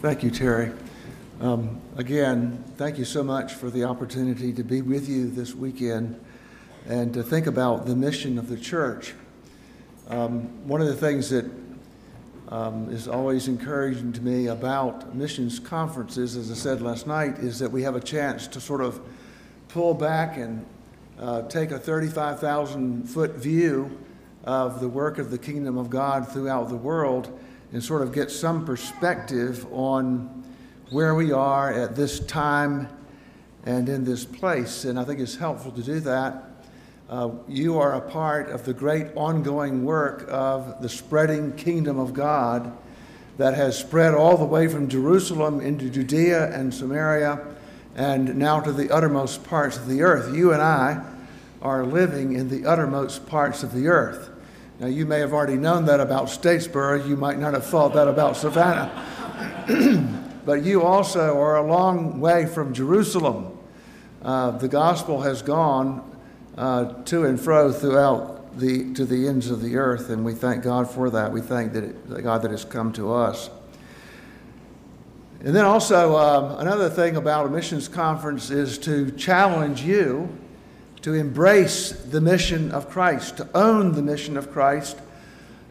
Thank you, Terry. Um, again, thank you so much for the opportunity to be with you this weekend and to think about the mission of the church. Um, one of the things that um, is always encouraging to me about missions conferences, as I said last night, is that we have a chance to sort of pull back and uh, take a 35,000 foot view of the work of the kingdom of God throughout the world and sort of get some perspective on where we are at this time and in this place. And I think it's helpful to do that. Uh, you are a part of the great ongoing work of the spreading kingdom of God that has spread all the way from Jerusalem into Judea and Samaria and now to the uttermost parts of the earth. You and I are living in the uttermost parts of the earth. Now, you may have already known that about Statesboro. You might not have thought that about Savannah. but you also are a long way from Jerusalem. Uh, the gospel has gone uh, to and fro throughout the, to the ends of the earth, and we thank God for that. We thank that, it, God that has come to us. And then also, um, another thing about a missions conference is to challenge you to embrace the mission of Christ, to own the mission of Christ,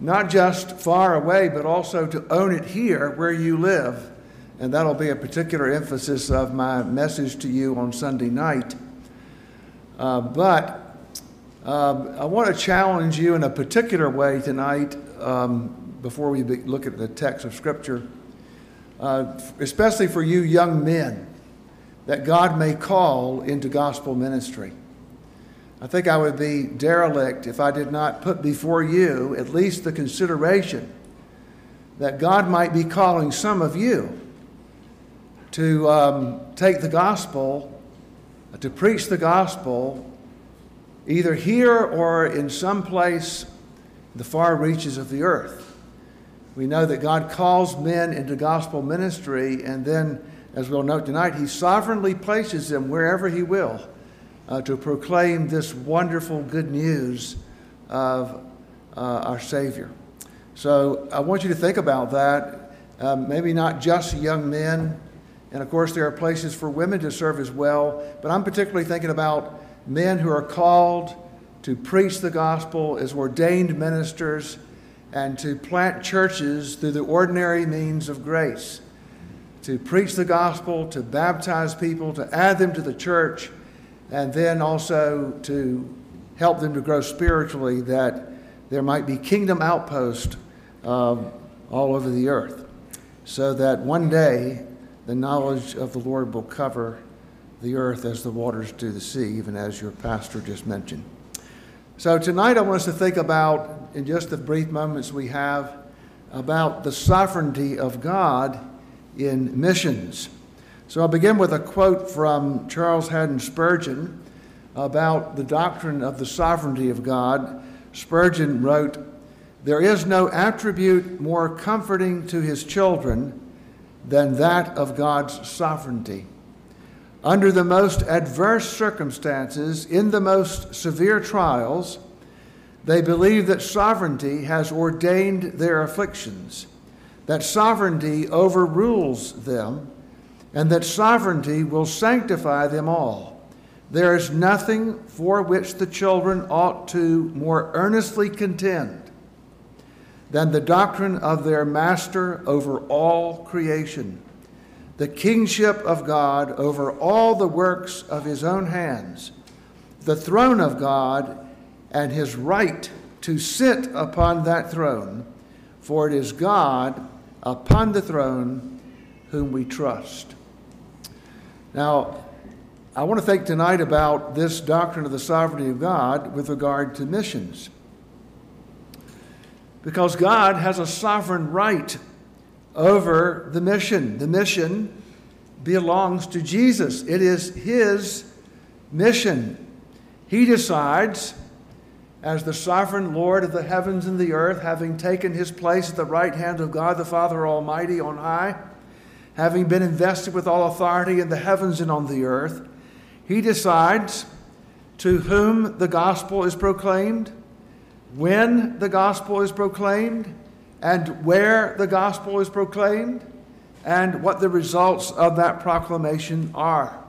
not just far away, but also to own it here where you live. And that'll be a particular emphasis of my message to you on Sunday night. Uh, but um, I want to challenge you in a particular way tonight um, before we be, look at the text of Scripture, uh, especially for you young men that God may call into gospel ministry. I think I would be derelict if I did not put before you at least the consideration that God might be calling some of you to um, take the gospel, to preach the gospel, either here or in some place the far reaches of the earth. We know that God calls men into gospel ministry, and then, as we'll note tonight, He sovereignly places them wherever He will uh, to proclaim this wonderful good news of uh, our Savior. So I want you to think about that. Um, maybe not just young men, and of course, there are places for women to serve as well, but I'm particularly thinking about men who are called to preach the gospel as ordained ministers and to plant churches through the ordinary means of grace. To preach the gospel, to baptize people, to add them to the church, and then also to help them to grow spiritually, that there might be kingdom outposts um, all over the earth, so that one day the knowledge of the Lord will cover the earth as the waters do the sea, even as your pastor just mentioned. So tonight I want us to think about, in just the brief moments we have, about the sovereignty of God in missions. So I'll begin with a quote from Charles Haddon Spurgeon about the doctrine of the sovereignty of God. Spurgeon wrote, There is no attribute more comforting to his children than that of God's sovereignty. Under the most adverse circumstances, in the most severe trials, they believe that sovereignty has ordained their afflictions, that sovereignty overrules them and that sovereignty will sanctify them all. There is nothing for which the children ought to more earnestly contend than the doctrine of their master over all creation, the kingship of God over all the works of his own hands, the throne of God, and his right to sit upon that throne, for it is God upon the throne whom we trust. Now, I want to think tonight about this doctrine of the sovereignty of God with regard to missions. Because God has a sovereign right over the mission. The mission belongs to Jesus, it is His mission. He decides, as the sovereign Lord of the heavens and the earth, having taken His place at the right hand of God the Father Almighty on high having been invested with all authority in the heavens and on the earth, he decides to whom the gospel is proclaimed, when the gospel is proclaimed, and where the gospel is proclaimed, and what the results of that proclamation are.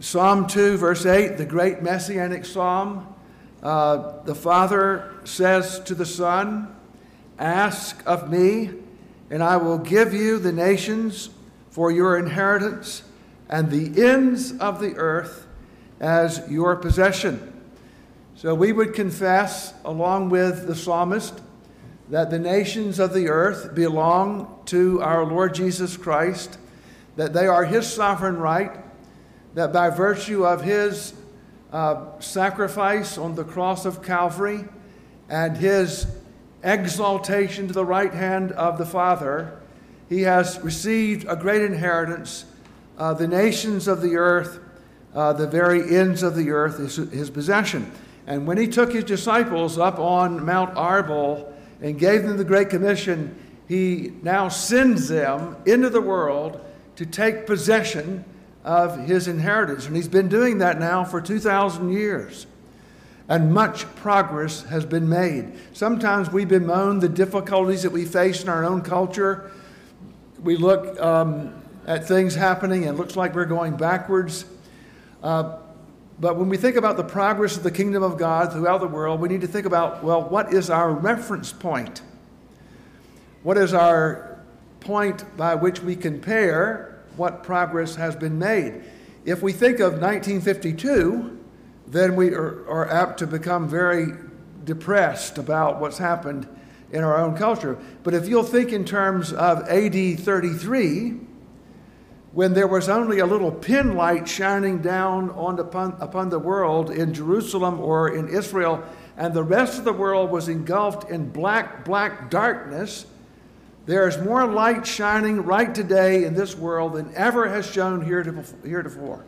Psalm 2, verse 8, the great messianic psalm, uh, the Father says to the Son, Ask of me, and I will give you the nations for your inheritance and the ends of the earth as your possession. So we would confess, along with the psalmist, that the nations of the earth belong to our Lord Jesus Christ, that they are his sovereign right, that by virtue of his uh, sacrifice on the cross of Calvary and his exaltation to the right hand of the Father, he has received a great inheritance. Uh, the nations of the earth, uh, the very ends of the earth, is his possession. And when he took his disciples up on Mount Arbel and gave them the Great Commission, he now sends them into the world to take possession of his inheritance. And he's been doing that now for 2,000 years. And much progress has been made. Sometimes we bemoan the difficulties that we face in our own culture. We look um, at things happening and it looks like we're going backwards. Uh, but when we think about the progress of the kingdom of God throughout the world, we need to think about well, what is our reference point? What is our point by which we compare what progress has been made? If we think of 1952, then we are, are apt to become very depressed about what's happened in our own culture. But if you'll think in terms of AD 33, when there was only a little pin light shining down on upon, upon the world in Jerusalem or in Israel, and the rest of the world was engulfed in black, black darkness, there is more light shining right today in this world than ever has shone heretofore.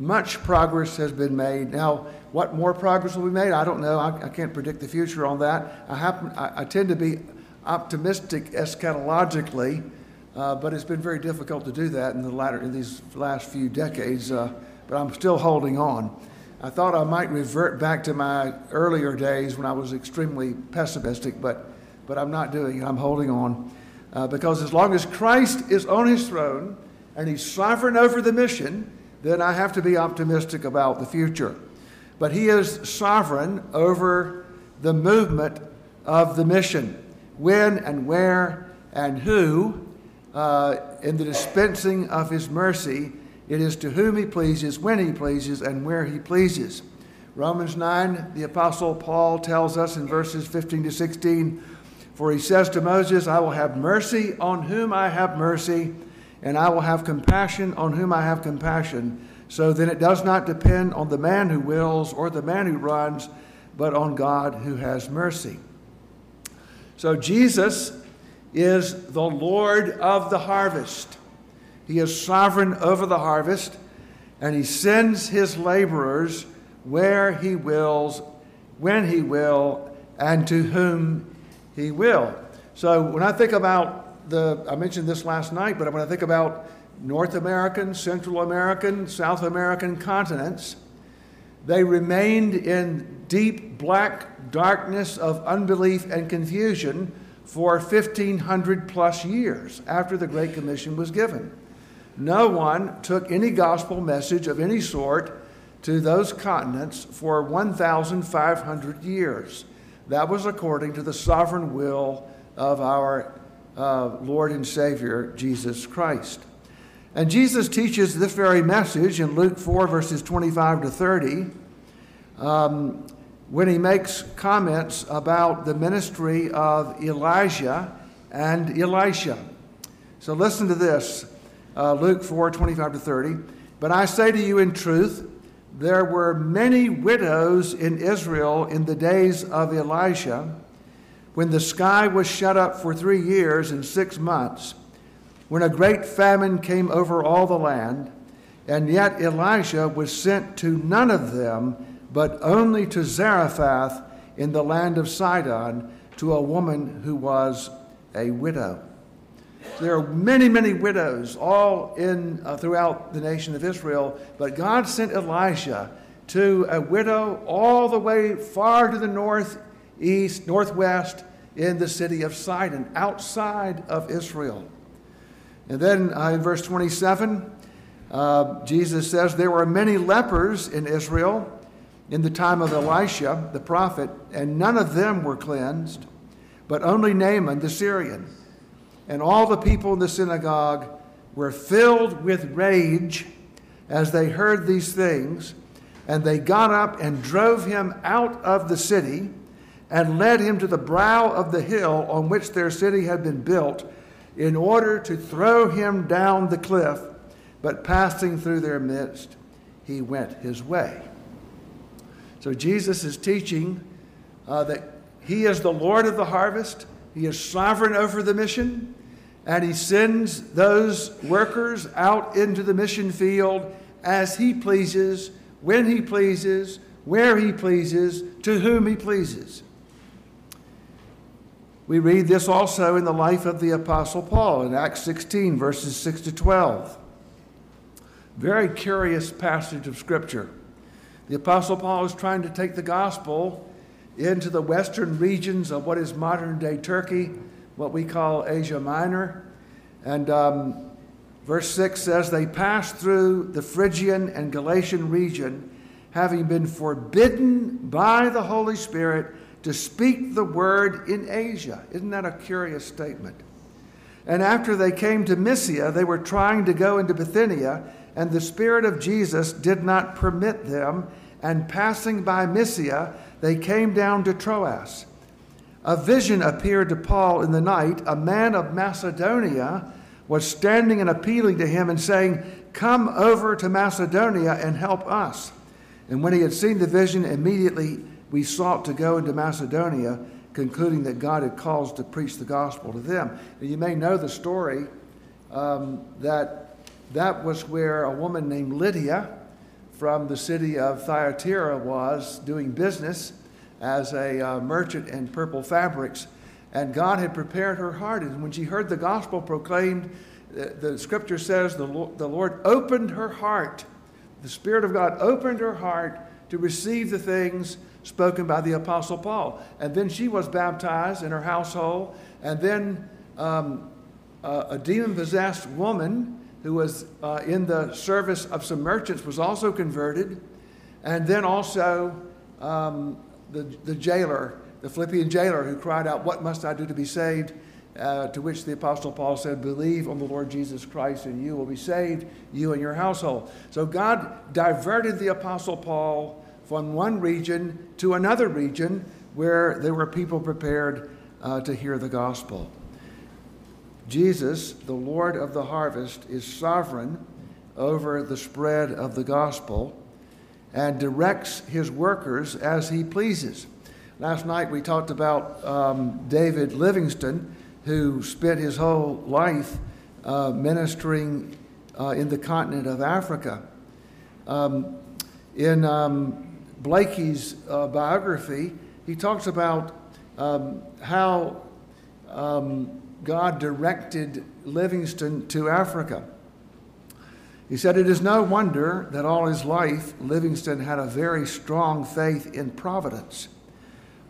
Much progress has been made. Now, what more progress will be made? I don't know. I, I can't predict the future on that. I, happen, I, I tend to be optimistic eschatologically uh, but it's been very difficult to do that in the latter in these last few decades. Uh, but I'm still holding on. I thought I might revert back to my earlier days when I was extremely pessimistic, but but I'm not doing it. I'm holding on uh, because as long as Christ is on His throne and He's sovereign over the mission, then I have to be optimistic about the future. But He is sovereign over the movement of the mission, when and where and who uh, in the dispensing of his mercy. It is to whom he pleases, when he pleases, and where he pleases. Romans 9, the Apostle Paul tells us in verses 15 to 16 For he says to Moses, I will have mercy on whom I have mercy, and I will have compassion on whom I have compassion. So then it does not depend on the man who wills or the man who runs, but on God who has mercy. So Jesus is the Lord of the harvest. He is sovereign over the harvest, and he sends his laborers where he wills, when he will, and to whom he will. So when I think about the, I mentioned this last night, but when I think about North American, Central American, South American continents, they remained in deep black darkness of unbelief and confusion for 1,500 plus years after the Great Commission was given. No one took any gospel message of any sort to those continents for 1,500 years. That was according to the sovereign will of our uh, Lord and Savior, Jesus Christ. And Jesus teaches this very message in Luke 4, verses 25 to 30. Um, when he makes comments about the ministry of Elijah and Elisha. So listen to this uh, Luke 4 25 to 30. But I say to you in truth, there were many widows in Israel in the days of Elisha, when the sky was shut up for three years and six months, when a great famine came over all the land, and yet Elisha was sent to none of them but only to Zarephath in the land of Sidon to a woman who was a widow. There are many, many widows all in uh, throughout the nation of Israel, but God sent Elisha to a widow all the way far to the northeast, northwest in the city of Sidon, outside of Israel. And then uh, in verse 27, uh, Jesus says, There were many lepers in Israel in the time of Elisha, the prophet, and none of them were cleansed, but only Naaman the Syrian. And all the people in the synagogue were filled with rage as they heard these things, and they got up and drove him out of the city and led him to the brow of the hill on which their city had been built in order to throw him down the cliff. But passing through their midst, he went his way. So Jesus is teaching uh, that he is the Lord of the harvest, he is sovereign over the mission, and he sends those workers out into the mission field as he pleases, when he pleases, where he pleases, to whom he pleases. We read this also in the life of the Apostle Paul in Acts 16, verses 6 to 12. Very curious passage of Scripture. The Apostle Paul is trying to take the gospel into the western regions of what is modern day Turkey, what we call Asia Minor. And um, verse 6 says, They passed through the Phrygian and Galatian region, having been forbidden by the Holy Spirit to speak the word in Asia. Isn't that a curious statement? And after they came to Mysia, they were trying to go into Bithynia, and the Spirit of Jesus did not permit them. And passing by Mysia, they came down to Troas. A vision appeared to Paul in the night. A man of Macedonia was standing and appealing to him and saying, Come over to Macedonia and help us. And when he had seen the vision, immediately we sought to go into Macedonia, concluding that God had called us to preach the gospel to them. And you may know the story um, that that was where a woman named Lydia from the city of Thyatira was doing business as a uh, merchant in purple fabrics. And God had prepared her heart. And when she heard the gospel proclaimed, the, the scripture says the Lord, the Lord opened her heart. The Spirit of God opened her heart to receive the things spoken by the Apostle Paul. And then she was baptized in her household. And then um, uh, a demon possessed woman who was uh, in the service of some merchants was also converted. And then also um, the, the jailer, the Philippian jailer, who cried out, What must I do to be saved? Uh, to which the Apostle Paul said, Believe on the Lord Jesus Christ, and you will be saved, you and your household. So God diverted the Apostle Paul from one region to another region where there were people prepared uh, to hear the gospel. Jesus, the Lord of the harvest, is sovereign over the spread of the gospel and directs his workers as he pleases. Last night we talked about um, David Livingstone, who spent his whole life uh, ministering uh, in the continent of Africa. Um, in um, Blaikie's uh, biography, he talks about um, how um, God directed Livingstone to Africa. He said, It is no wonder that all his life Livingstone had a very strong faith in providence.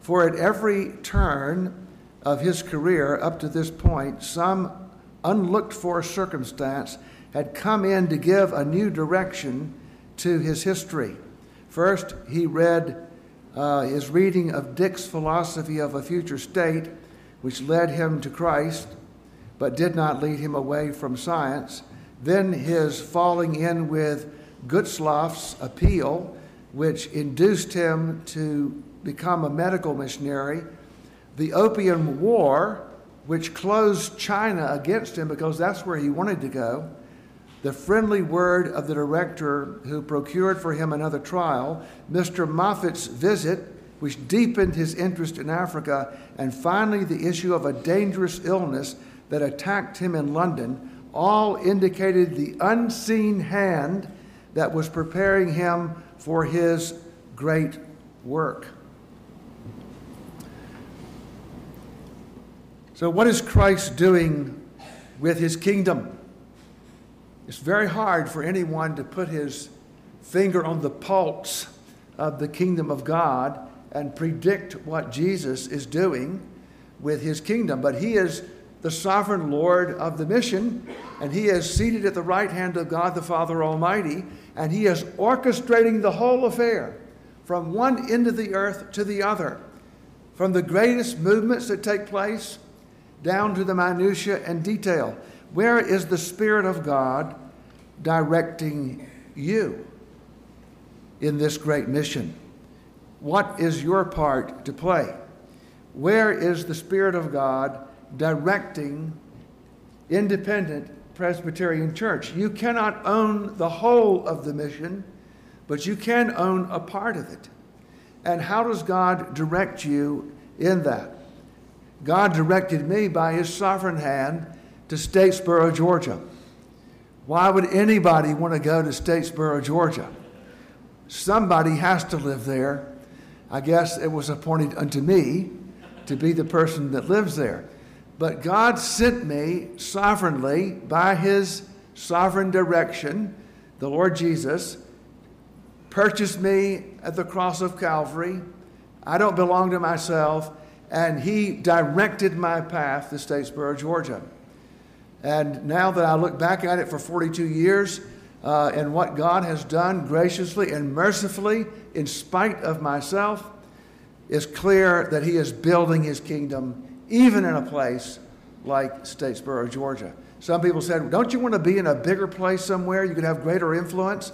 For at every turn of his career up to this point, some unlooked for circumstance had come in to give a new direction to his history. First, he read uh, his reading of Dick's philosophy of a future state, which led him to Christ, but did not lead him away from science. Then his falling in with Gutzlaff's appeal, which induced him to become a medical missionary. The Opium War, which closed China against him because that's where he wanted to go the friendly word of the director who procured for him another trial, Mr. Moffat's visit, which deepened his interest in Africa, and finally the issue of a dangerous illness that attacked him in London, all indicated the unseen hand that was preparing him for his great work. So, what is Christ doing with his kingdom? It's very hard for anyone to put his finger on the pulse of the kingdom of God and predict what Jesus is doing with his kingdom. But he is the sovereign Lord of the mission, and He is seated at the right hand of God the Father Almighty, and He is orchestrating the whole affair from one end of the earth to the other, from the greatest movements that take place down to the minutiae and detail. Where is the Spirit of God directing you in this great mission? What is your part to play? Where is the Spirit of God directing independent Presbyterian Church? You cannot own the whole of the mission, but you can own a part of it. And how does God direct you in that? God directed me by His sovereign hand to Statesboro, Georgia. Why would anybody want to go to Statesboro, Georgia? Somebody has to live there. I guess it was appointed unto me to be the person that lives there. But God sent me sovereignly by his sovereign direction, the Lord Jesus, purchased me at the cross of Calvary. I don't belong to myself, and he directed my path to Statesboro, Georgia. And now that I look back at it for 42 years, uh, and what God has done graciously and mercifully in spite of myself, is clear that He is building His kingdom even in a place like Statesboro, Georgia. Some people said, Don't you want to be in a bigger place somewhere? You could have greater influence.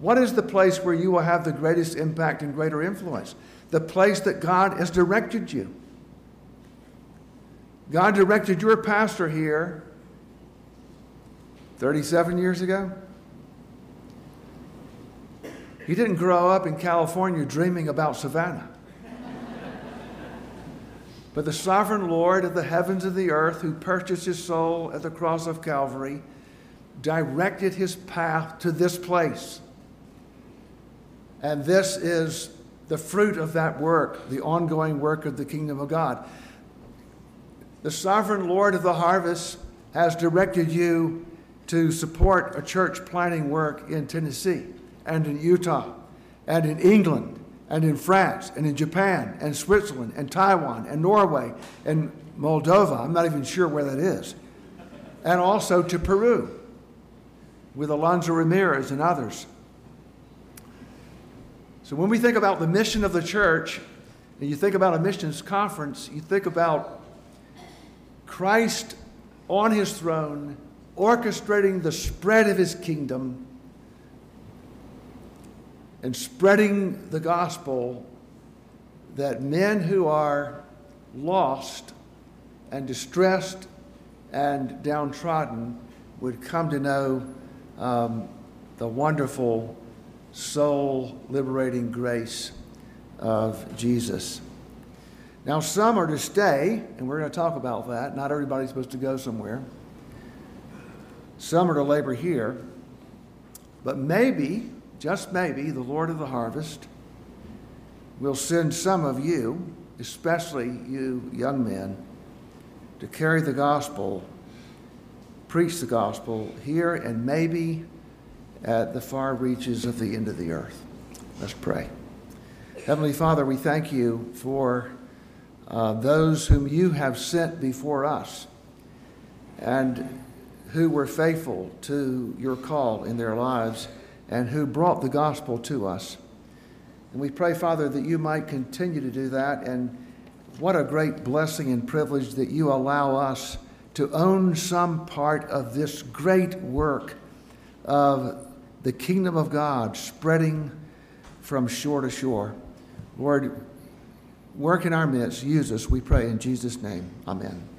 What is the place where you will have the greatest impact and greater influence? The place that God has directed you. God directed your pastor here 37 years ago. He didn't grow up in California dreaming about Savannah. but the sovereign Lord of the heavens and the earth, who purchased his soul at the cross of Calvary, directed his path to this place. And this is the fruit of that work, the ongoing work of the kingdom of God. The sovereign Lord of the harvest has directed you to support a church planting work in Tennessee and in Utah and in England and in France and in Japan and Switzerland and Taiwan and Norway and Moldova. I'm not even sure where that is. And also to Peru with Alonso Ramirez and others. So when we think about the mission of the church, and you think about a missions conference, you think about Christ on his throne orchestrating the spread of his kingdom and spreading the gospel that men who are lost and distressed and downtrodden would come to know um, the wonderful soul liberating grace of Jesus. Now, some are to stay, and we're going to talk about that. Not everybody's supposed to go somewhere. Some are to labor here. But maybe, just maybe, the Lord of the harvest will send some of you, especially you young men, to carry the gospel, preach the gospel here and maybe at the far reaches of the end of the earth. Let's pray. Heavenly Father, we thank you for uh, those whom you have sent before us. And who were faithful to your call in their lives and who brought the gospel to us. And we pray, Father, that you might continue to do that. And what a great blessing and privilege that you allow us to own some part of this great work of the kingdom of God spreading from shore to shore. Lord, work in our midst. Use us, we pray in Jesus' name. Amen.